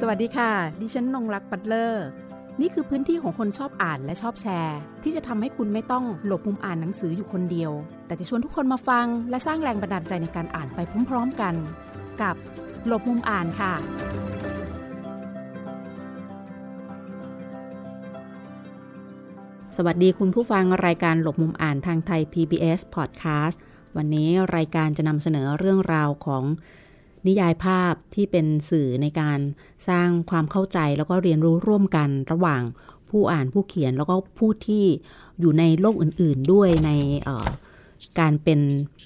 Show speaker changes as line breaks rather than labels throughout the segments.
สวัสดีค่ะ ดิฉันนงรักปัตเลอร์ นี่คือพื้นที่ของคนชอบอ่านและชอบแชร์ ที่จะทำให้คุณไม่ต้องหลบมุมอ่านหนังสืออยู่คนเดียว แต่จะชวนทุกคนมาฟัง และสร้างแรงบันดาลใจในการอ่านไปพร้อมๆกัน กับหลบมุมอ่านค่ะ สวัสดีคุณผู้ฟังรายการหลบมุมอ่านทางไทย PBS Podcast วันนี้รายการจะนำเสนอเรื่องราวของ นิยายภาพที่เป็นสื่อในการสร้างความเข้าใจแล้วก็เรียนรู้ร่วมกันระหว่างผู้อ่านผู้เขียนแล้วก็ผู้ที่อยู่ในโลกอื่น ๆ ด้วยในการเป็น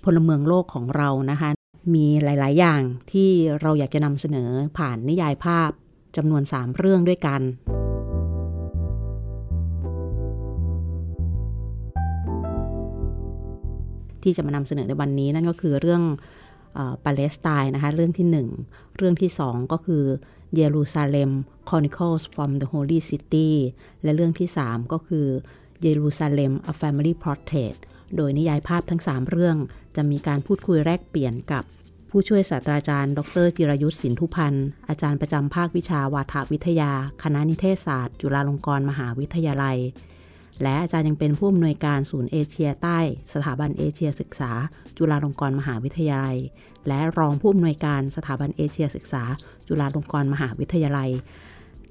พลเมืองโลกของเรานะคะ มีหลาย ๆ อย่างที่เราอยากจะนำเสนอผ่านนิยายภาพจำนวน 3 เรื่องด้วยกันที่จะมานำเสนอในวันนี้นั่นก็คือเรื่อง ปาเลสไตน์นะคะเรื่องที่ 1 เรื่องที่ 2 ก็คือเยรูซาเล็ม Chronicles from the Holy City และเรื่องที่ 3 ก็คือเยรูซาเล็ม A Family Portrait โดยนิยายภาพทั้ง 3 เรื่องจะมีการพูดคุยแลกเปลี่ยนกับผู้ช่วยศาสตราจารย์ ดรจิรยุทธสินทุพันธ์ อาจารย์ประจำภาควิชาวาทวิทยา คณะนิเทศศาสตร์ จุฬาลงกรณ์มหาวิทยาลัย และอาจารย์ยังเป็นผู้อำนวยการศูนย์เอเชียใต้ สถาบันเอเชียศึกษา จุฬาลงกรณ์มหาวิทยาลัย และรองผู้อำนวยการสถาบันเอเชียศึกษา จุฬาลงกรณ์มหาวิทยาลัย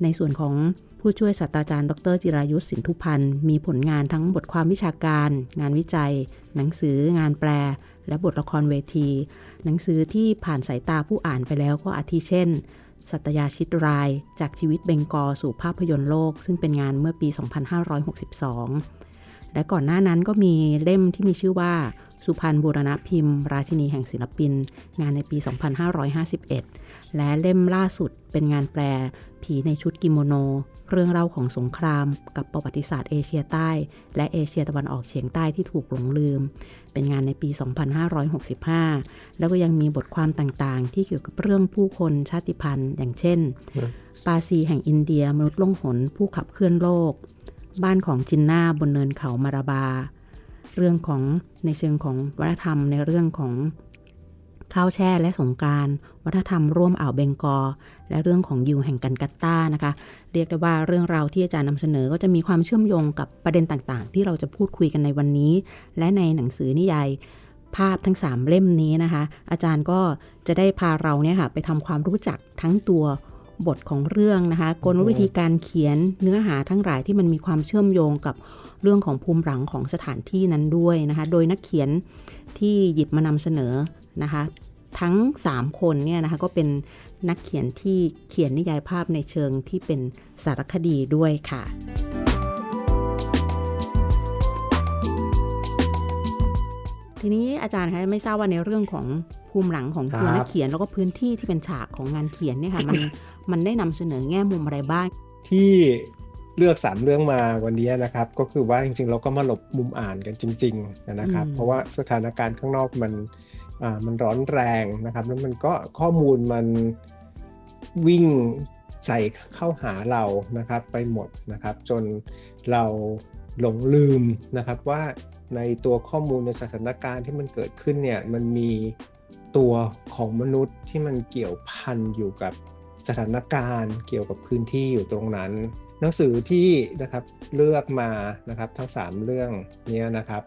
ในส่วนของผู้ช่วยศาสตราจารย์ ดรจิรายุทธสินทุพันธ์มีผลงานทั้งบทความวิชาการ งานวิจัย หนังสืองานแปล และบทละครเวที หนังสือที่ผ่านสายตาผู้อ่านไปแล้วก็อาทิเช่น สัตยาชิตรายจากชีวิตเบงกอสู่ภาพยนตร์โลก ซึ่งเป็นงานเมื่อปี 2562 และก่อนหน้านั้นก็มีเล่มที่มีชื่อว่า สุพรรณบูรณพิมพ์ ราชินีแห่งศิลปิน งานในปี 2551 และเล่มล่าสุดเป็นงานแปล ผีในชุดกิโมโน เรื่องเล่าของสงคราม กับประวัติศาสตร์เอเชียใต้ และเอเชียตะวันออกเฉียงใต้ที่ถูกหลงลืม เป็นงานในปี 2565 แล้วก็ยังมีบทความต่างๆ ที่เกี่ยวกับเรื่องผู้คนชาติพันธุ์ อย่างเช่น ปาซีแห่งอินเดีย มนุษย์ล่องหน ผู้ขับเคลื่อนโลก บ้านของจินนาบนเนินเขามาราบา เรื่องของในเชิงของวัฒนธรรมในเรื่องของ ข้าวแช่และสงการวัฒนธรรมร่วมอ่าวเบงกอ และเรื่องของยูแห่งกันกัตตานะคะ เรียกได้ว่าเรื่องราวที่อาจารย์นำเสนอก็จะมีความเชื่อมโยงกับประเด็นต่างๆ ที่เราจะพูดคุยกันในวันนี้ และในหนังสือนิยายภาพทั้ง 3 เล่มนี้นะคะ อาจารย์ก็จะได้พาเราเนี่ยค่ะไปทำความรู้จักทั้งตัวบทของเรื่องนะคะกลวิธีการเขียนเนื้อหาทั้งหลายที่มันมีความเชื่อมโยงกับเรื่องของภูมิหลังของสถานที่นั้นด้วยนะคะ โดยนักเขียนที่หยิบมานำเสนอ นะคะ ทั้ง 3 คนเนี่ยนะคะก็เป็นนักเขียนที่เขียนนิยายภาพในเชิงที่เป็นสารคดีด้วยค่ะทีนี้อาจารย์คะไม่ทราบว่าในเรื่องของภูมิหลังของตัวนักเขียนแล้วก็พื้นที่ที่เป็นฉากของงานเขียนเนี่ยค่ะมันมันได้นำเสนอแง่มุมอะไรบ้าง
ที่เลือกสามเรื่องมาวันนี้นะครับ ก็คือว่าจริงๆ เราก็มาหลบมุมอ่านกันจริง ๆ นะครับ เพราะว่าสถานการณ์ข้างนอกมัน มันร้อนแรงนะครับ แล้วมันก็ข้อมูลมันวิ่งใส่เข้าหาเรานะครับไปหมดนะครับ จนเราหลงลืมนะครับว่าในตัวข้อมูลในสถานการณ์ที่มันเกิดขึ้นเนี่ยมันมีตัวของมนุษย์ที่มันเกี่ยวพันอยู่กับสถานการณ์ เกี่ยวกับพื้นที่อยู่ตรงนั้น หนังสือที่นะครับเลือกมานะครับทั้ง 3 เรื่องนี้นะครับ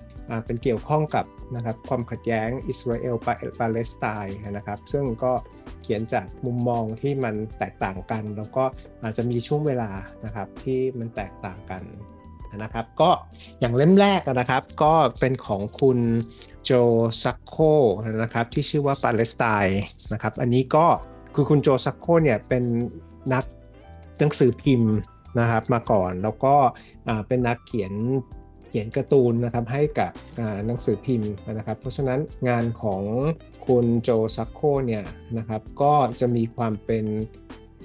เป็นเกี่ยวข้องกับ นะครับความขัดแย้งอิสราเอลปาเลสไตน์นะครับ ซึ่งก็เขียนจากมุมมองที่มันแตกต่างกัน แล้วก็อาจจะมีช่วงเวลานะครับที่มันแตกต่างกันนะครับ ก็อย่างเล่มแรกนะครับ ก็เป็นของคุณโจซักโคนะครับที่ชื่อว่าปาเลสไตน์นะครับ อันนี้ก็คือคุณโจซักโคเนี่ยเป็นนักหนังสือพิมพ์นะครับมาก่อนแล้วก็เป็นนักเขียน เขียนการ์ตูนนะครับให้กับหนังสือพิมพ์นะครับ เพราะฉะนั้นงานของคุณโจซักโคเนี่ยนะครับก็จะมีความเป็น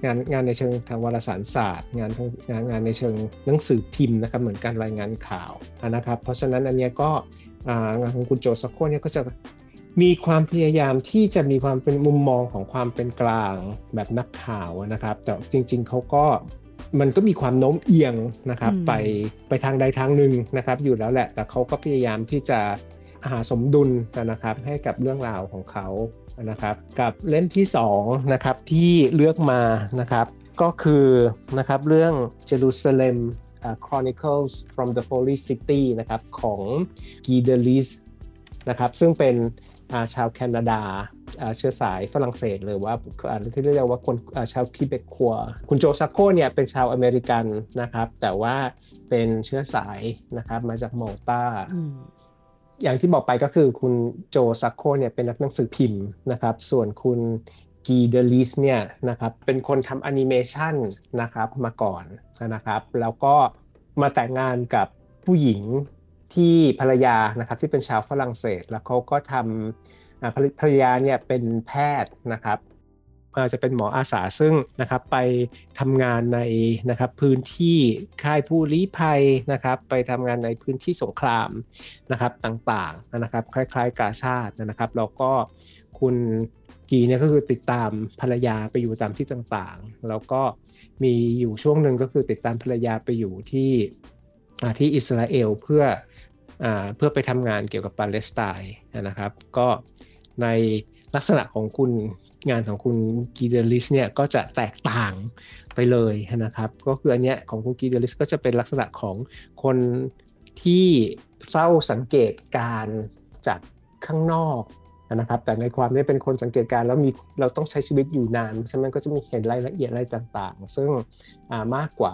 งานงานในเชิงทางวารสารศาสตร์ งานงานงานในเชิงหนังสือพิมพ์นะครับเหมือนการรายงานข่าวนะครับ เพราะฉะนั้นอันนี้ก็งานของคุณโจซักโคเนี่ยก็จะมีความพยายามที่จะมีความเป็นมุมมองของความเป็นกลางแบบนักข่าวนะครับ แต่จริง ๆเขาก็ มันก็มีความโน้มเอียงนะครับไปไปทางใดทางหนึ่งนะครับอยู่แล้วแหละ แต่เขาก็พยายามที่จะหาสมดุลนะครับให้กับเรื่องราวของเขานะครับกับเล่มที่2นะครับที่เลือกมานะครับก็คือนะครับเรื่อง Jerusalem Chronicles from the Holy City นะครับของ Guy d e l i s นะครับซึ่งเป็น ชาวแคนาดาเชื้อสายฝรั่งเศสหรือว่าที่เรียกว่าคนชาวคิเบกคัว คุณโจซักโกเนี่ยเป็นชาวอเมริกันนะครับ แต่ว่าเป็นเชื้อสายนะครับมาจากมอลตาอย่างที่บอกไปก็คือคุณโจซักโกเนี่ยเป็นนักหนังสือพิมพ์นะครับ ส่วนคุณกีเดลิสเนี่ยนะครับเป็นคนทำแอนิเมชันนะครับมาก่อนนะครับ แล้วก็มาแต่งงานกับผู้หญิง ที่ภรรยานะครับที่เป็นชาวฝรั่งเศส แล้วเขาก็ทำภรรยาเนี่ยเป็นแพทย์นะครับจะเป็นหมออาสาซึ่งนะครับไปทำงานในนะครับพื้นที่ค่ายผู้ลี้ภัยนะครับไปทำงานในพื้นที่สงครามนะครับต่างๆนะครับคล้ายๆ กาชาตินะครับแล้วก็คุณกีเนี่ยก็คือติดตามภรรยาไปอยู่ตามที่ต่างๆ แล้วก็มีอยู่ช่วงหนึ่งก็คือติดตามภรรยาไปอยู่ที่ที่อิสราเอลเพื่อ เพื่อไปทำงานเกี่ยวกับปาเลสไตน์นะครับ ก็ในลักษณะของคุณงานของคุณกีเดลิสเนี่ยก็จะแตกต่างไปเลยนะครับ ก็คืออันเนี้ยของคุณกีเดลิสก็จะเป็นลักษณะของคนที่เฝ้าสังเกตการจากข้างนอกนะครับ แต่ในความที่เป็นคนสังเกตการแล้วมีเราต้องใช้ชีวิตอยู่นานฉะนั้นก็จะมีเห็นรายละเอียดอะไรต่างๆ ซึ่งมากกว่า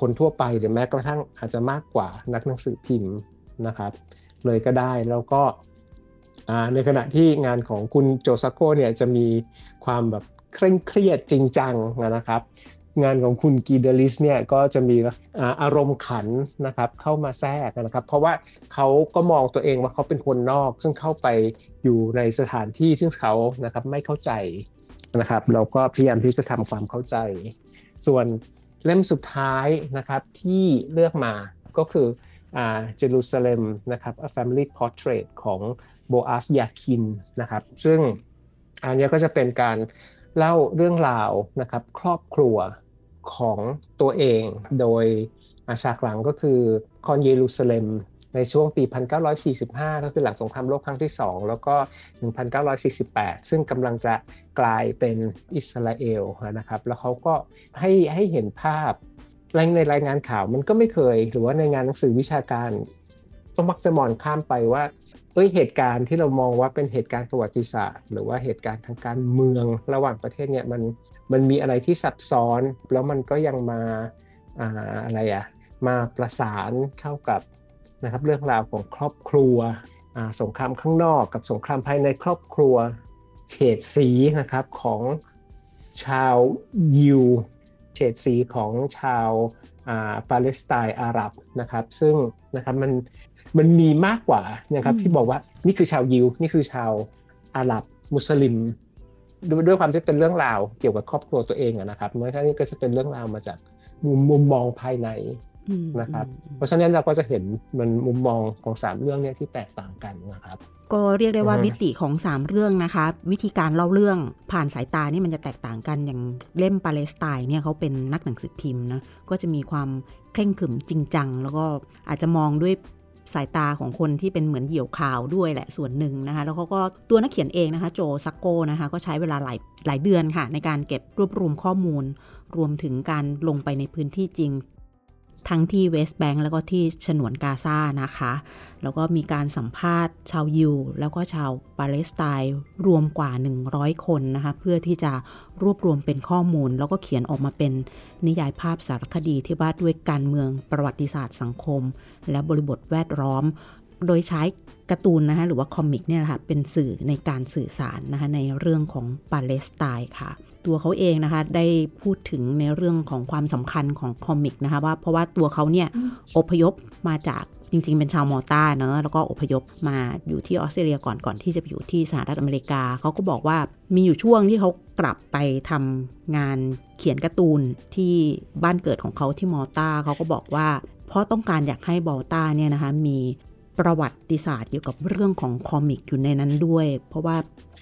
คนทั่วไปหรือแม้กระทั่งอาจจะมากกว่านักหนังสือพิมพ์ นะครับ เลยก็ได้แล้วก็ในขณะที่งานของคุณโจซาโกเนี่ยจะมีความแบบเคร่งเครียดจริงจังนะครับ งานของคุณกีเดลิสเนี่ยก็จะมีอารมณ์ขันนะครับเข้ามาแทรกนะครับ เพราะว่าเขาก็มองตัวเองว่าเขาเป็นคนนอก ซึ่งเข้าไปอยู่ในสถานที่ซึ่งเขานะครับไม่เข้าใจนะครับ เราก็พยายามที่จะทำความเข้าใจ ส่วนเล่มสุดท้ายนะครับที่เลือกมาก็คือ เจรูซาเล็มนะครับ A Family Portrait ของโบอาสยาคินนะครับ ซึ่งอันนี้ก็จะเป็นการเล่าเรื่องราวนะครับครอบครัวของตัวเอง โดยอาชากหลังก็คือคอนเยรูซาเล็มในช่วงปี 1945 ก็คือหลังสงครามโลกครั้งที่ 2 แล้วก็ 1948 ซึ่งกำลังจะกลายเป็นอิสราเอลนะครับ แล้วเขาก็ให้ให้เห็นภาพ ในรายงานข่าวมันก็ไม่เคย หรือว่าในงานหนังสือวิชาการก็มักจะมองข้ามไปว่าเอ้ยเหตุการณ์ที่เรามองว่าเป็นเหตุการณ์ประวัติศาสตร์ หรือว่าเหตุการณ์ทางการเมืองระหว่างประเทศเนี่ยมันมันมีอะไรที่ซับซ้อน แล้วมันก็ยังมาอ่าอะไรอะมาประสานเข้ากับนะครับเรื่องราวของครอบครัวสงครามข้างนอกกับสงครามภายในครอบครัวเฉดสีนะครับของชาวยิว เฉดสีของชาวปาเลสไตน์อาหรับนะครับซึ่งนะครับมันมันมีมากกว่านะครับที่บอกว่านี่คือชาวยิวนี่คือชาวอาหรับมุสลิมด้วยความที่เป็นเรื่องราวเกี่ยวกับครอบครัวตัวเองนะครับเมื่อนี้ก็จะเป็นเรื่องราวมาจากมุมมุมมองภายใน นะครับ เพราะฉะนั้นเราก็จะเห็นมันมุมมองของสามเรื่องนี้ที่แตกต่างกันนะครับ
ก็เรียกได้ว่ามิติของสามเรื่องนะคะ วิธีการเล่าเรื่องผ่านสายตานี่มันจะแตกต่างกันอย่างเล่มปาเลสไตน์เนี่ยเขาเป็นนักหนังสือพิมพ์นะก็จะมีความเคร่งขรึมจริงจัง แล้วก็อาจจะมองด้วยสายตาของคนที่เป็นเหมือนเหยี่ยวข่าวด้วยแหละส่วนหนึ่งนะคะ แล้วเขาก็ตัวนักเขียนเองนะคะ โจซักโกนะคะ ก็ใช้เวลาหลายหลายเดือนค่ะ ในการเก็บรวบรวมข้อมูล รวมถึงการลงไปในพื้นที่จริง ทั้งที่เวสต์แบงก์แล้วก็ที่ฉนวนกาซานะคะ แล้วก็มีการสัมภาษณ์ชาวยิวแล้วก็ชาวปาเลสไตน์รวมกว่า 100 คนนะคะ เพื่อที่จะรวบรวมเป็นข้อมูล แล้วก็เขียนออกมาเป็นนิยายภาพสารคดีที่ว่าด้วยการเมืองประวัติศาสตร์สังคม และบริบทแวดล้อม โดยใช้การ์ตูนนะคะหรือว่าคอมิกเนี่ยค่ะเป็นสื่อในการสื่อสารนะคะในเรื่องของปาเลสไตน์ค่ะ ตัวเขาเองนะคะได้พูดถึงในเรื่องของความสำคัญของคอมิกนะคะว่าเพราะว่าตัวเขาเนี่ยอพยพมาจากจริง ๆ เป็นชาวมอต้าเนอะแล้วก็อพยพมาอยู่ที่ออสเตรเลียก่อนก่อนที่จะไปอยู่ที่สหรัฐอเมริกาเขาก็บอกว่ามีอยู่ช่วงที่เขากลับไปทำงานเขียนการ์ตูนที่บ้านเกิดของเขาที่มอต้าเขาก็บอกว่าเพราะต้องการอยากให้บอต้าเนี่ยนะคะมี ประวัติศาสตร์เกี่ยวกับเรื่องของคอมิกอยู่ในนั้นด้วย เพราะว่า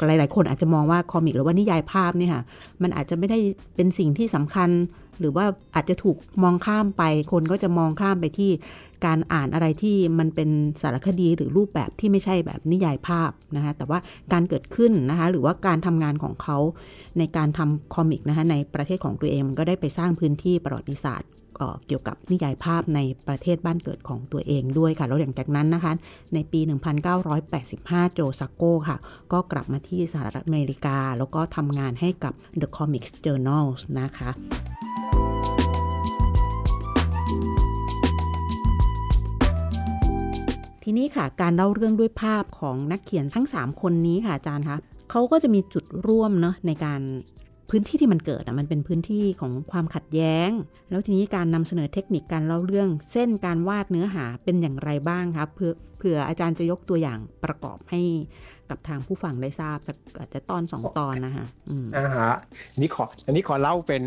หลาย ๆ คนอาจจะมองว่าคอมิกหรือว่านิยายภาพเนี่ยค่ะมันอาจจะไม่ได้เป็นสิ่งที่สำคัญ หรือว่าอาจจะถูกมองข้ามไป คนก็จะมองข้ามไปที่การอ่านอะไรที่มันเป็นสารคดีหรือรูปแบบที่ไม่ใช่แบบนิยายภาพนะคะแต่ว่าการเกิดขึ้นนะคะหรือว่าการทำงานของเขาในการทำคอมิกนะคะในประเทศของตัวเองมันก็ได้ไปสร้างพื้นที่ประวัติศาสตร์เกี่ยวกับนิยายภาพในประเทศบ้านเกิดของตัวเองด้วยค่ะ แล้วหลังจากนั้นนะคะ ในปี 1985 โจซักโก้ค่ะ ก็กลับมาที่สหรัฐอเมริกา แล้วก็ทำงานให้กับ The Comics Journals นะคะ ทีนี้ค่ะ การเล่าเรื่องด้วยภาพของนักเขียนทั้ง 3 คนนี้ค่ะอาจารย์คะเขาก็จะมีจุดร่วมเนาะในการ พื้นที่ที่มันเกิดอะมันเป็นพื้นที่ของความขัดแย้ง แล้วทีนี้การนำเสนอเทคนิคการเล่าเรื่อง เส้นการวาดเนื้อหาเป็นอย่างไรบ้างครับเพื่อเผื่ออาจารย์จะยกตัวอย่างประกอบให้กับทางผู้ฟังได้ทราบสักอาจจะตอนสองตอนนะคะ
อ่าฮะนี่ขออันนี้ขอเล่าเป็น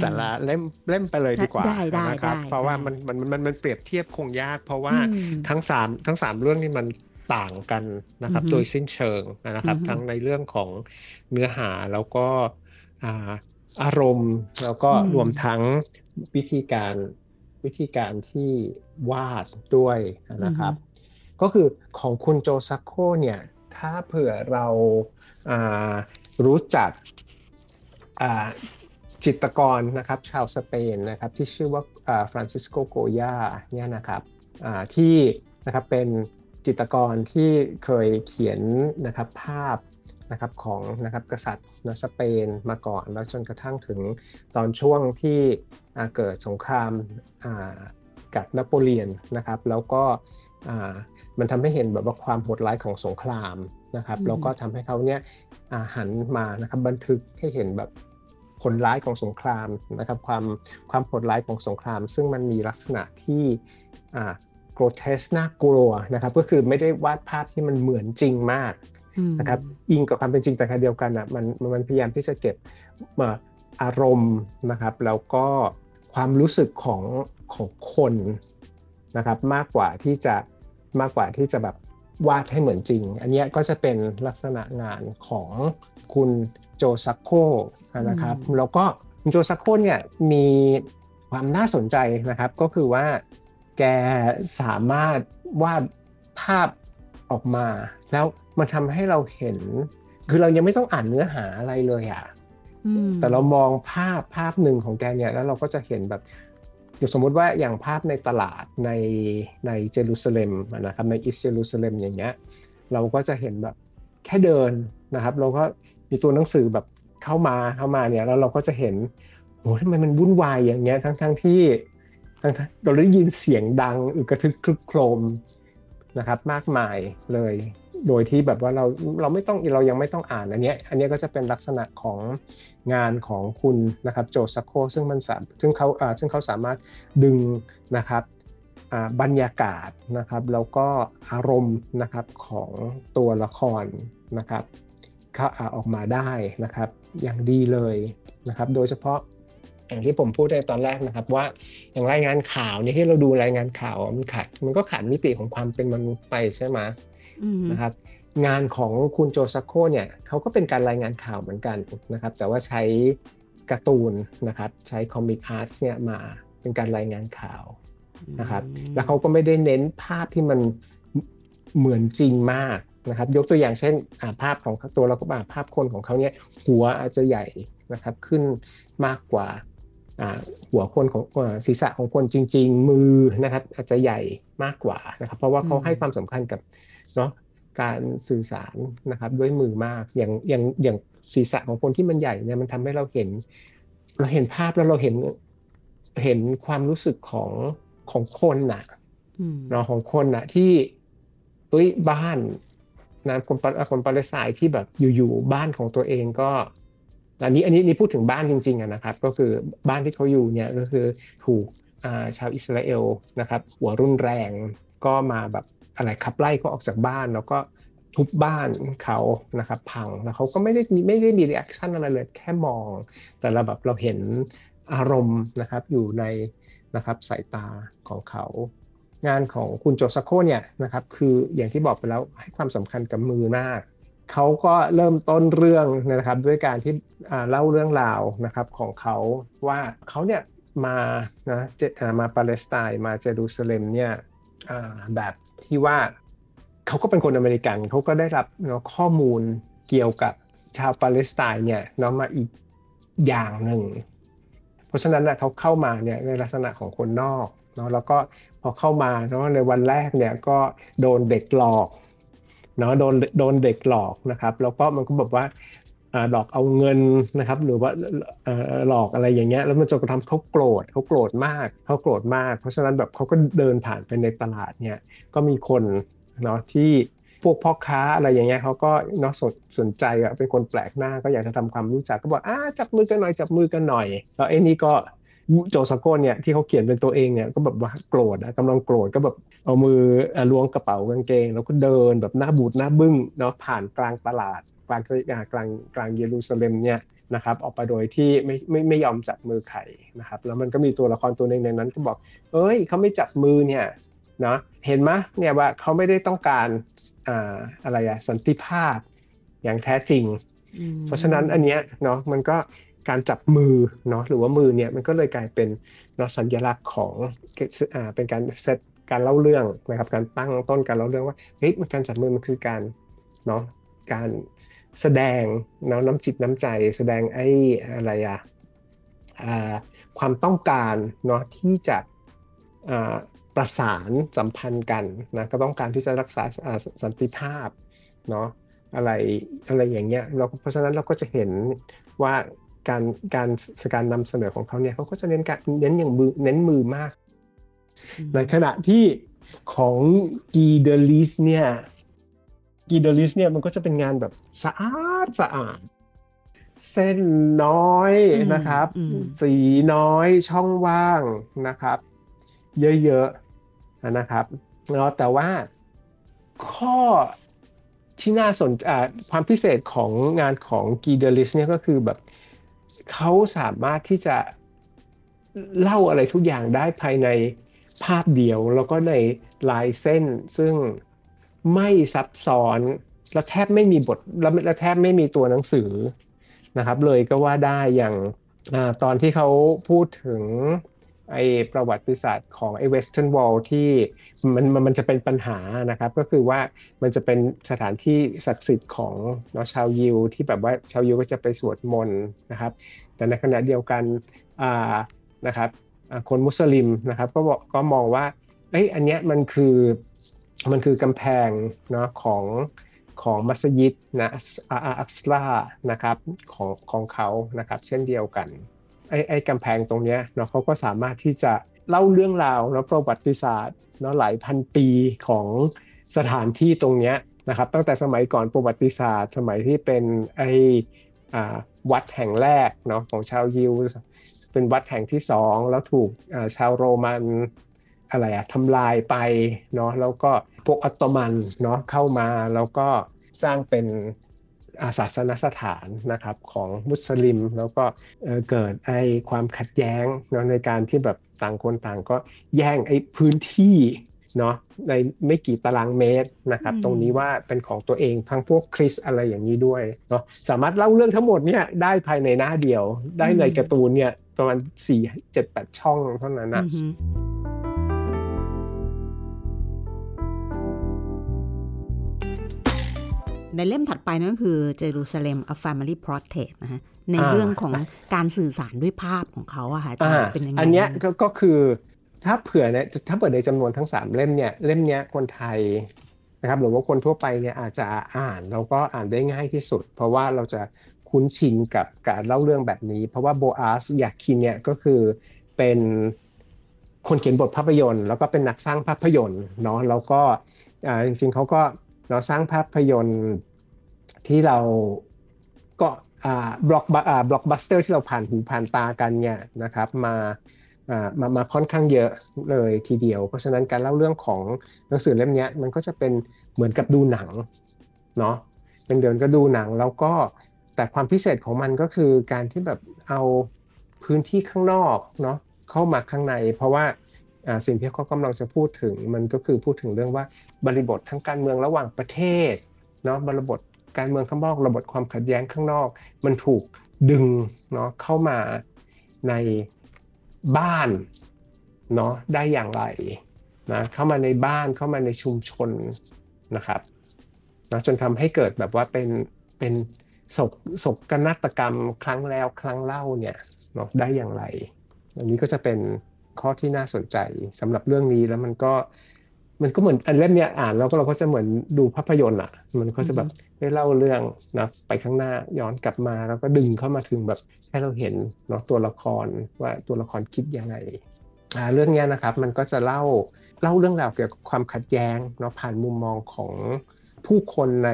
แต่ละเล่มเล่มไปเลยดีกว่านะครับเพราะว่ามันมันมันมันเปรียบเทียบคงยาก เพราะว่าทั้งสามทั้งสามเรื่องนี้มันต่างกันนะครับโดยสิ้นเชิงนะครับทั้งในเรื่องของเนื้อหาแล้วก็ อารมณ์แล้วก็รวมทั้งวิธีการวิธีการที่วาดด้วยนะครับ ก็คือของคุณโจซักโคเนี่ยถ้าเผื่อเรารู้จักจิตรกรนะครับชาวสเปนนะครับที่ชื่อว่าฟรานซิสโกโกยาเนี่ยนะครับที่นะครับเป็นจิตรกรที่เคยเขียนนะครับภาพ นะครับของนะครับกษัตริย์นสเปนมาก่อนแล้วจนกระทั่งถึงตอนช่วงที่เกิดสงครามกับนโปเลียนนะครับ แล้วก็มันทำให้เห็นแบบว่าความโหดร้ายของสงครามนะครับแล้วก็ทำให้เขาเนี่ยหันมานะครับบันทึกให้เห็นแบบผลร้ายของสงครามนะครับความความโหดร้ายของสงคราม ซึ่งมันมีลักษณะที่โกรเทสน่ากลัวนะครับ ก็คือไม่ได้วาดภาพที่มันเหมือนจริงมาก นะครับอิงกับความเป็นจริงแต่ขณะเดียวกันอะมันมันพยายามที่จะเก็บอารมณ์นะครับแล้วก็ความรู้สึกของของคนนะครับมากกว่าที่จะมากกว่าที่จะแบบวาดให้เหมือนจริง อันนี้ก็จะเป็นลักษณะงานของคุณโจซักโคนะครับแล้วก็คุณโจซักโคเนี่ยมีความน่าสนใจนะครับก็คือว่าแกสามารถวาดภาพ ออกมา แล้วมันทำให้เราเห็น คือเรายังไม่ต้องอ่านเนื้อหาอะไรเลยอะแต่เรามองภาพภาพหนึ่งของแกเนี่ยแล้วเราก็จะเห็นแบบอย่างสมมุติว่าอย่างภาพในตลาดในในเยรูซาเล็มนะครับในอิสเยรูซาเล็มอย่างเงี้ยเราก็จะเห็นแบบแค่เดินนะครับ เราก็มีตัวหนังสือแบบเข้ามาเข้ามาเนี่ยแล้วเราก็จะเห็นโอ้ทำไมมันวุ่นวายอย่างเงี้ยทั้งทั้งที่ทั้งเราได้ยินเสียงดังอึกระทึกคลึกโครม นะครับมากมายเลย โดยที่แบบว่าเราเราไม่ต้องเรายังไม่ต้องอ่านอันนี้อันนี้ก็จะเป็นลักษณะของงานของคุณนะครับโจซักโคซึ่งมันสามซึ่งเขาซึ่งเขาสามารถดึงนะครับบรรยากาศนะครับแล้วก็อารมณ์นะครับของตัวละครนะครับเขาออกมาได้นะครับอย่างดีเลยนะครับโดยเฉพาะ อย่างที่ผมพูดในตอนแรกนะครับ ว่าอย่างรายงานข่าวเนี่ยที่เราดูรายงานข่าวมันขาดมันก็ขาดมิติของความเป็นมนุษย์ไปใช่ไหมนะครับงานของคุณโจซักโกเนี่ยเขาก็เป็นการรายงานข่าวเหมือนกันนะครับ แต่ว่าใช้การ์ตูนนะครับ ใช้ comic art เนี่ยมาเป็นการรายงานข่าวนะครับ แล้วเขาก็ไม่ได้เน้นภาพที่มันเหมือนจริงมากนะครับ ยกตัวอย่างเช่นภาพของตัวเราก็มาภาพคนของเขาเนี่ยหัวอาจจะใหญ่นะครับขึ้นมากกว่า หัวคนของศีรษะของคนจริง ๆ มือนะครับอาจจะใหญ่มากกว่านะครับ เพราะว่าเขาให้ความสำคัญกับเนาะการสื่อสารนะครับด้วยมือมากอย่างอย่างอย่างศีรษะของคนที่มันใหญ่เนี่ยมันทำให้เราเห็น เราเห็นภาพแล้วเราเห็นเห็นความรู้สึกของของคนน่ะเนาะของคนน่ะที่เอ้ยบ้านนะคนคนปาเลสไตน์ที่แบบอยู่ๆบ้านของตัวเองก็ อันนี้อันนี้นี่พูดถึงบ้านจริงๆนะครับ ก็คือบ้านที่เขาอยู่เนี่ยก็คือถูกชาวอิสราเอลนะครับ หัวรุนแรงก็มาแบบอะไรขับไล่เขาออกจากบ้านแล้วก็ทุบบ้านเขานะครับ พังแล้วเขาก็ไม่ได้ไม่ได้มี reaction อะไรเลยแค่มอง แต่เราแบบเราเห็นอารมณ์นะครับอยู่ในนะครับสายตาของเขา งานของคุณโจซโคเนี่ยนะครับคืออย่างที่บอกไปแล้วให้ความสำคัญกับมือมาก เขาก็เริ่มต้นเรื่องนะครับด้วยการที่เล่าเรื่องราวนะครับของเขาว่าเขาเนี่ยมานะเจมาปาเลสไตน์มาเยรูซาเล็มเนี่ยแบบที่ว่าเขาก็เป็นคนอเมริกันเขาก็ได้รับเนาะข้อมูลเกี่ยวกับชาวปาเลสไตน์เนี่ยเนาะมาอีกอย่างหนึ่ง เพราะฉะนั้นนะเขาเข้ามาเนี่ยในลักษณะของคนนอกเนาะแล้วก็พอเข้ามาเนาะในวันแรกเนี่ยก็โดนเด็กหลอก เนาะโดนโดนเด็กหลอกนะครับแล้วก็มันก็แบอกว่าหลอกเอาเงินนะครับ หรือว่าหลอกอะไรอย่างเงี้ยแล้วมันจะทำเขาโกรธเขาโกรธมากเขาโกรธมาก เพราะฉะนั้นแบบเขาก็เดินผ่านไปในตลาดเนี่ยก็มีคนเนาะที่พวกพ่อค้าอะไรอย่างเงี้ยเขาก็เนาะสนสนใจอะเป็นคนแปลกหน้าก็อยากจะทำความรู้จักก็บอกอ่าจับมือกันหน่อยจับมือกันหน่อยแล้วไอ้นี่ก็โจสโกนเนี่ยที่เขาเขียนเป็นตัวเองเนี่ยก็แบบว่าโกรธอะกำลังโกรธก็แบบ เอามือล้วงกระเป๋ากางเกง แล้วก็เดินแบบหน้าบูดหน้าบึ้งเนาะผ่านกลางตลาดกลางกลางกลางเยรูซาเล็มเนี่ยนะครับออกไปโดยที่ไม่ไม่ไม่ยอมจับมือไข่นะครับ แล้วมันก็มีตัวละครตัวหนึ่งในนั้นก็บอก เอ้ยเขาไม่จับมือเนี่ยนะเห็นไหมเนี่ยว่าเขาไม่ได้ต้องการอ่าอะไรอะสันติภาพอย่างแท้จริง เพราะฉะนั้นอันเนี้ยเนาะมันก็การจับมือเนาะหรือว่ามือเนี่ยมันก็เลยกลายเป็นเนาะสัญลักษณ์ของอ่าเป็นการเซต การเล่าเรื่องนะครับ การตั้งต้นการเล่าเรื่องว่าเฮ้ยมันการจับมือมันคือการเนาะการแสดงเนาะน้ำจิตน้ำใจ แสดงไอ้อะไรอะความต้องการเนาะที่จะประสานสัมพันธ์กันนะก็ต้องการที่จะรักษาสันติภาพเนาะอะไรอะไรอย่างเงี้ยเราเพราะฉะนั้นเราก็จะเห็นว่าการการการนำเสนอของเขาเนี่ยเขาก็จะเน้นการเน้นอย่างมือเน้นมือมาก ในขณะที่ของกีเดลิสเนี่ยกีเดลิสเนี่ยมันก็จะเป็นงานแบบสะอาดสะอาด เส้นน้อยนะครับ สีน้อยช่องว่างนะครับ เยอะๆนะครับแล้วแต่ว่าข้อที่น่าสนใจความพิเศษของงานของกีเดลิสเนี่ยก็คือแบบเขาสามารถที่จะเล่าอะไรทุกอย่างได้ภายใน ภาพเดียวแล้วก็ในลายเส้นซึ่งไม่ซับซ้อนและแทบไม่มีบทและแทบไม่มีตัวหนังสือนะครับ เลยก็ว่าได้อย่างตอนที่เขาพูดถึงไอประวัติศาสตร์ของไอ Western Wall ที่มันมันจะเป็นปัญหานะครับ ก็คือว่ามันจะเป็นสถานที่ศักดิ์สิทธิ์ของเนาะชาวยิวที่แบบว่าชาวยิวก็จะไปสวดมนต์นะครับ แต่ในขณะเดียวกันนะครับ คนมุสลิมนะครับก็บอกก็มองว่าเอ้ยอันเนี้ยมันคือมันคือกำแพงเนาะของของมัสยิดนะอัสลานะครับของของเขานะครับเช่นเดียวกันไอ้ไอ้กำแพงตรงเนี้ยเนาะเขาก็สามารถที่จะเล่าเรื่องราวเนาะประวัติศาสตร์เนาะหลายพันปีของสถานที่ตรงเนี้ยนะครับตั้งแต่สมัยก่อนประวัติศาสตร์ สมัยที่เป็นไอ้วัดแห่งแรกเนาะของชาวยิว เป็นวัดแห่งที่สองแล้วถูกชาวโรมันอะไรอะทำลายไปเนาะแล้วก็พวกออตโตมันเนาะเข้ามาแล้วก็สร้างเป็นอาศาสนสถานนะครับของมุสลิม แล้วก็เกิดไอความขัดแย้งเนาะในการที่แบบต่างคนต่างก็แย่งไอพื้นที่เนาะในไม่กี่ตารางเมตรนะครับตรงนี้ว่าเป็นของตัวเองทั้งพวกคริสอะไรอย่างนี้ด้วยเนาะสามารถเล่าเรื่องทั้งหมดเนี่ยได้ภายในหน้าเดียว ได้ในการ์ตูนเนี่ย ประมาณสี่เจ็ดแปดช่องเท่านั้นนะ
ในเล่มถัดไปนั่นคือเจรูซาเล็ม a family portrait นะฮะในเรื่องของการสื่อสารด้วยภาพของเขาอะค่ะจะเป็นยังไง
อันนี้ก็คือถ้าเผื่อเนี่ยถ้าเปิดในจำนวนทั้ง 3 เล่มเนี่ยเล่มเนี้ยคนไทยนะครับหรือว่าคนทั่วไปเนี่ยอาจจะอ่านแล้วก็อ่านได้ง่ายที่สุด เพราะว่าเราจะ คุ้นชินกับการเล่าเรื่องแบบนี้ เพราะว่าโบอาซ ยาคินเนี่ยก็คือเป็นคนเขียนบทภาพยนตร์ แล้วก็เป็นนักสร้างภาพยนตร์เนาะแล้วก็จริงๆเขาก็เราะสร้างภาพยนตร์ที่เราก็ block blockbuster ที่เราผ่านหูผ่านตากันเนี่ยนะครับมามามาค่อนข้างเยอะเลยทีเดียว เพราะฉะนั้นการเล่าเรื่องของหนังสือเล่มนี้มันก็จะเป็นเหมือนกับดูหนังเนาะเป็นเดินก็ดูหนังแล้วก็ แต่ความพิเศษของมันก็คือการที่แบบเอาพื้นที่ข้างนอกเนาะเข้ามาข้างใน เพราะว่าสิ่งที่เขากำลังจะพูดถึงมันก็คือพูดถึงเรื่องว่าบริบททั้งการเมืองระหว่างประเทศเนาะบริบทการเมืองข้างนอกระบบความขัดแย้งข้างนอก มันถูกดึงเนาะเข้ามาในบ้านเนาะได้อย่างไรนะเข้ามาในบ้านเข้ามาในชุมชนนะครับนะจนทำให้เกิดแบบว่าเป็นเป็น ศกศกกนาฏกรรมครั้งแล้วครั้งเล่าเนี่ยเนาะได้อย่างไร อันนี้ก็จะเป็นข้อที่น่าสนใจสำหรับเรื่องนี้แล้วมันก็มันก็เหมือนอันเล่มเนี้ยอ่านแล้วก็เราก็จะเหมือนดูภาพยนตร์อะ มันก็จะแบบได้เล่าเรื่องนะไปข้างหน้าย้อนกลับมาแล้วก็ดึงเข้ามาถึงแบบให้เราเห็นเนาะตัวละครว่าตัวละครคิดยังไงอ่าเรื่องนี้นะครับมันก็จะเล่าเล่าเรื่องราวเกี่ยวกับความขัดแย้งเนาะผ่านมุมมองของผู้คนใน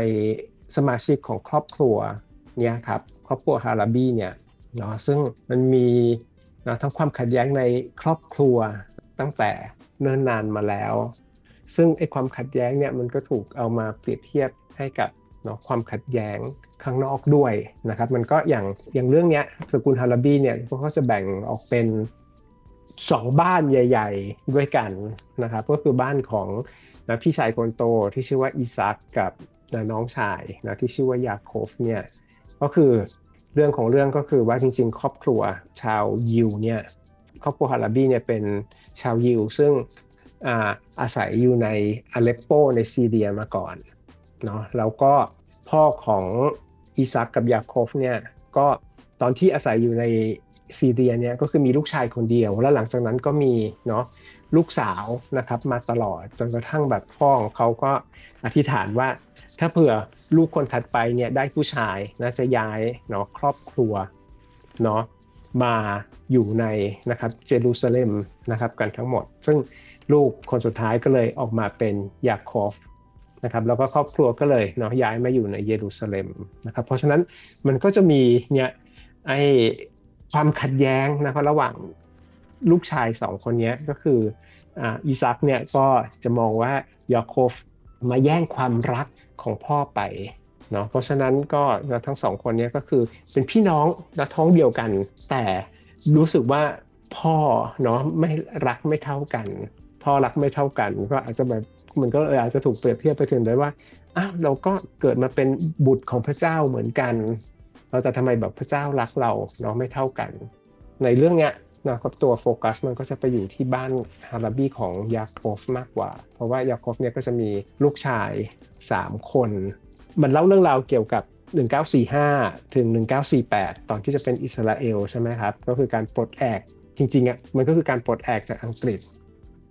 สมาชิกของครอบครัว เนี่ยครับครอบครัวฮาราบีเนี่ยเนาะซึ่งมันมีนะทั้งความขัดแย้งในครอบครัวตั้งแต่เนิ่นนานมาแล้ว ซึ่งไอ้ความขัดแย้งเนี่ยมันก็ถูกเอามาเปรียบเทียบให้กับเนาะความขัดแย้งข้างนอกด้วยนะครับมันก็อย่างอย่างเรื่องเนี้ยสกุลฮาราบีเนี่ยพวก็จะแบ่งออกเป็นสองบ้านใหญ่ ๆ ด้วยกันนะครับก็คือบ้านของนะพี่ชายคนโตที่ชื่อว่าอิซักกับนะน้องชายนะที่ชื่อว่ายาโคฟเนี่ย ก็คือเรื่องของเรื่องก็คือว่าจริง ๆ ครอบครัวชาวยิวเนี่ยครอบครัวฮาราบีเนี่ยเป็นชาวยิว ซึ่งอาอาศัยอยู่ในอเลปโปในซีเรียมาก่อนเนาะแล้วก็พ่อของอิซักกับยาโคฟเนี่ยก็ตอนที่อาศัยอยู่ใน ซีเรียเนี่ยก็คือมีลูกชายคนเดียว แล้วหลังจากนั้นก็มีเนาะลูกสาวนะครับมาตลอดจนกระทั่งแบบพ่อของเขาก็อธิษฐานว่า ถ้าเผื่อลูกคนถัดไปเนี่ยได้ผู้ชายนะจะย้ายเนาะครอบครัวเนาะมาอยู่ในนะครับเยรูซาเล็มนะครับกันทั้งหมด ซึ่งลูกคนสุดท้ายก็เลยออกมาเป็นยาโคฟนะครับแล้วก็ครอบครัวก็เลยเนาะย้ายมาอยู่ในเยรูซาเล็มนะครับเพราะฉะนั้นมันก็จะมีเนี่ยไอ ความขัดแย้งนะครับระหว่างลูกชายสองคนนี้ก็คืออิซักเนี่ยก็จะมองว่ายาโคฟมาแย่งความรักของพ่อไปเนาะเพราะฉะนั้นก็ทั้งสองคนนี้ก็คือเป็นพี่น้องและท้องเดียวกัน แต่รู้สึกว่าพ่อเนาะไม่รักไม่เท่ากัน พ่อรักไม่เท่ากัน ก็อาจจะแบบมันก็อาจจะถูกเปรียบเทียบไปถึงได้ว่าอ้าวเราก็เกิดมาเป็นบุตรของพระเจ้าเหมือนกัน เราแต่ทำไมแบบพระเจ้ารักเราเนาะไม่เท่ากัน ในเรื่องเนี้ยนะครับตัวโฟกัสมันก็จะไปอยู่ที่บ้านฮาราบี้ของยาโคฟมากกว่า เพราะว่ายาโคฟเนี่ยก็จะมีลูกชาย 3 คน มันเล่าเรื่องราวเกี่ยวกับ 1945 ถึง 1948 ตอนที่จะเป็นอิสราเอลใช่ไหมครับ ก็คือการปลดแอกจริงๆอะมันก็คือการปลดแอกจากอังกฤษ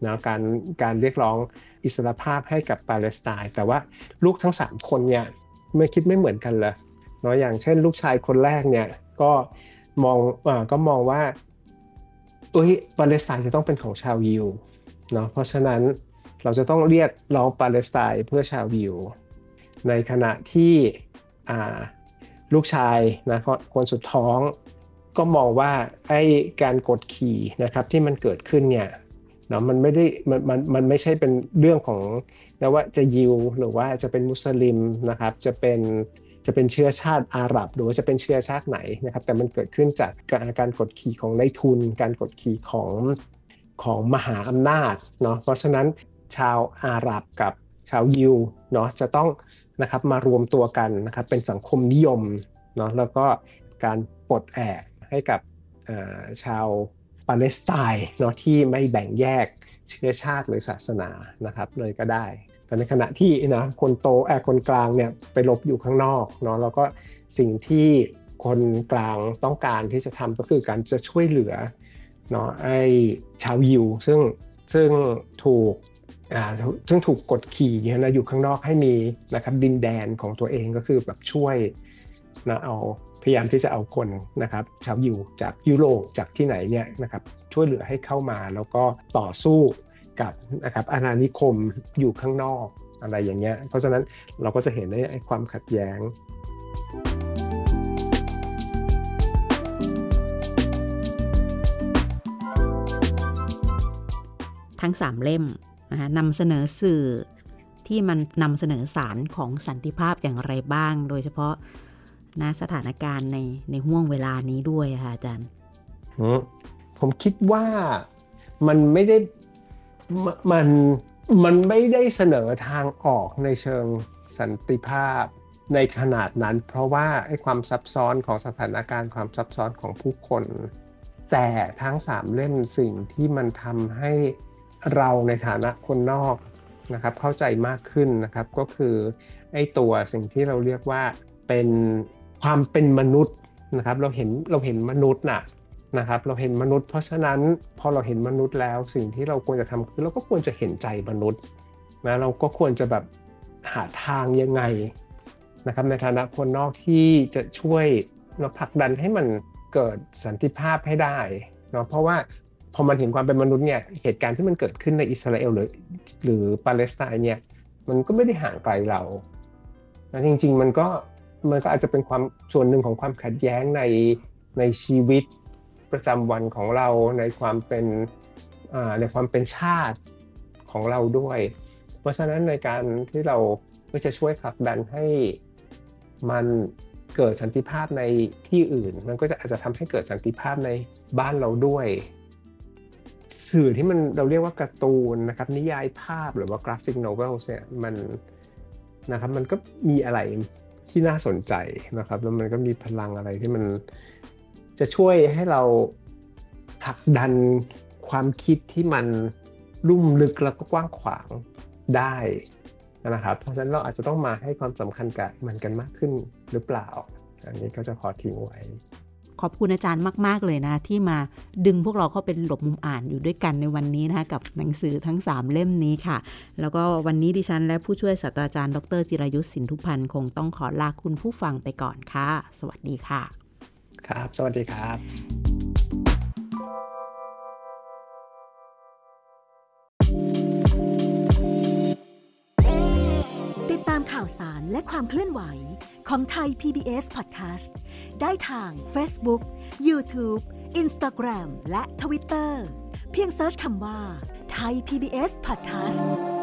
นะการการเรียกร้องอิสรภาพให้กับปาเลสไตน์แต่ว่าลูกทั้ง 3 คนเนี่ยไม่คิดไม่เหมือนกันเลย เนาะอย่างเช่นลูกชายคนแรกเนี่ยก็มองอก็มองว่าเอ้ยปาเลสไตน์จะต้องเป็นของชาวยิวเนาะเพราะฉะนั้นเราจะต้องเรียกร้องปาเลสไตน์เพื่อชาวยิวในขณะที่ลูกชายนะคนสุดท้องก็มองว่าไอ้การกดขี่นะครับที่มันเกิดขึ้นเนี่ยเนาะมันไม่ได้มันมันมันไม่ใช่เป็นเรื่องของนะว่าจะยิวหรือว่าจะเป็นมุสลิมนะครับ จะเป็น จะเป็นเชื้อชาติอาหรับ หรือว่าจะเป็นเชื้อชาติไหนนะครับ แต่มันเกิดขึ้นจากการการกดขี่ของนายทุน การกดขี่ของของมหาอำนาจเนาะเพราะฉะนั้นชาวอาหรับกับชาวยิวเนาะจะต้องนะครับมารวมตัวกันนะครับเป็นสังคมนิยมเนาะแล้วก็การปลดแอกให้กับชาวปาเลสไตน์เนาะที่ไม่แบ่งแยกเชื้อชาติหรือศาสนานะครับเลยก็ได้ แต่ในขณะที่นะคนโตแอบคนกลางเนี่ยไปลบอยู่ข้างนอกเนาะแล้วก็สิ่งที่คนกลางต้องการที่จะทำก็คือการจะช่วยเหลือเนาะไอ้ชาวยิวซึ่งซึ่งถูกอ่าซึ่งถูกกดขี่นะอยู่ข้างนอกให้มีนะครับดินแดนของตัวเองก็คือแบบช่วยนะเอาพยายามที่จะเอาคนนะครับชาวยิวจากยุโรปจากที่ไหนเนี่ยนะครับช่วยเหลือให้เข้ามาแล้วก็ต่อสู้ กับนะครับอาณานิคมอยู่ข้างนอกอะไรอย่างเงี้ย เพราะฉะนั้นเราก็จะเห็นได้ความขัดแย้ง
ทั้งสามเล่มนะคะนำเสนอสื่อที่มันนำเสนอสารของสันติภาพอย่างไรบ้าง โดยเฉพาะณสถานการณ์ในในห่วงเวลานี้ด้วยค่ะอาจารย์
ผมคิดว่ามันไม่ได้ มันมันไม่ได้เสนอทางออกในเชิงสันติภาพในขนาดนั้น เพราะว่าไอ้ความซับซ้อนของสถานการณ์ความซับซ้อนของผู้คน แต่ทั้งสามเล่มสิ่งที่มันทำให้เราในฐานะคนนอกนะครับเข้าใจมากขึ้นนะครับก็คือไอ้ตัวสิ่งที่เราเรียกว่าเป็นความเป็นมนุษย์นะครับเราเห็นเราเห็นมนุษย์น่ะ นะครับเราเห็นมนุษย์ เพราะฉะนั้นพอเราเห็นมนุษย์แล้วสิ่งที่เราควรจะทำคือเราก็ควรจะเห็นใจมนุษย์นะเราก็ควรจะแบบหาทางยังไงนะครับในฐานะคนนอกที่จะช่วยเราผลักดันให้มันเกิดสันติภาพให้ได้เนาะเพราะว่าพอมันเห็นความเป็นมนุษย์เนี่ยเหตุการณ์ที่มันเกิดขึ้นในอิสราเอลหรือหรือปาเลสไตน์เนี่ยมันก็ไม่ได้ห่างไกลเรานะจริง ๆ มันก็มันก็อาจจะเป็นความส่วนหนึ่งของความขัดแย้งในในชีวิต ประจำวันของเราในความเป็นในความเป็นชาติของเราด้วย เพราะฉะนั้นในการที่เราจะช่วยผลักดันให้มันเกิดสันติภาพในที่อื่น มันก็จะอาจจะทำให้เกิดสันติภาพในบ้านเราด้วย สื่อที่มันเราเรียกว่าการ์ตูนนะครับนิยายภาพหรือว่า graphic novel เนี่ยมันนะครับมันก็มีอะไรที่น่าสนใจนะครับแล้วมันก็มีพลังอะไรที่มัน จะช่วยให้เราผลักดันความคิดที่มันลุ่มลึกแล้วก็กว้างขวางได้นะครับ เพราะฉะนั้นเราอาจจะต้องมาให้ความสำคัญกับมันกันมากขึ้นหรือเปล่า อันนี้ก็จะขอทิ้งไว้
ขอบคุณอาจารย์มาก ๆ เลยนะ ที่มาดึงพวกเราเข้าเป็นหลบมุมอ่านอยู่ด้วยกันในวันนี้นะคะกับหนังสือทั้ง 3 เล่มนี้ค่ะ แล้วก็วันนี้ดิฉันและผู้ช่วยศาสตราจารย์ ดรจิรายุทธสินทุพันธ์คงต้องขอลาคุณผู้ฟังไปก่อนค่ะ สวัสดีค่ะ
ครับ สวัสดีครับ
ติดตามข่าวสารและความเคลื่อนไหวของไทย PBS Podcast ได้ทาง Facebook, YouTube, Instagram และ Twitter เพียงเซิร์ชคำว่าไทย PBS Podcast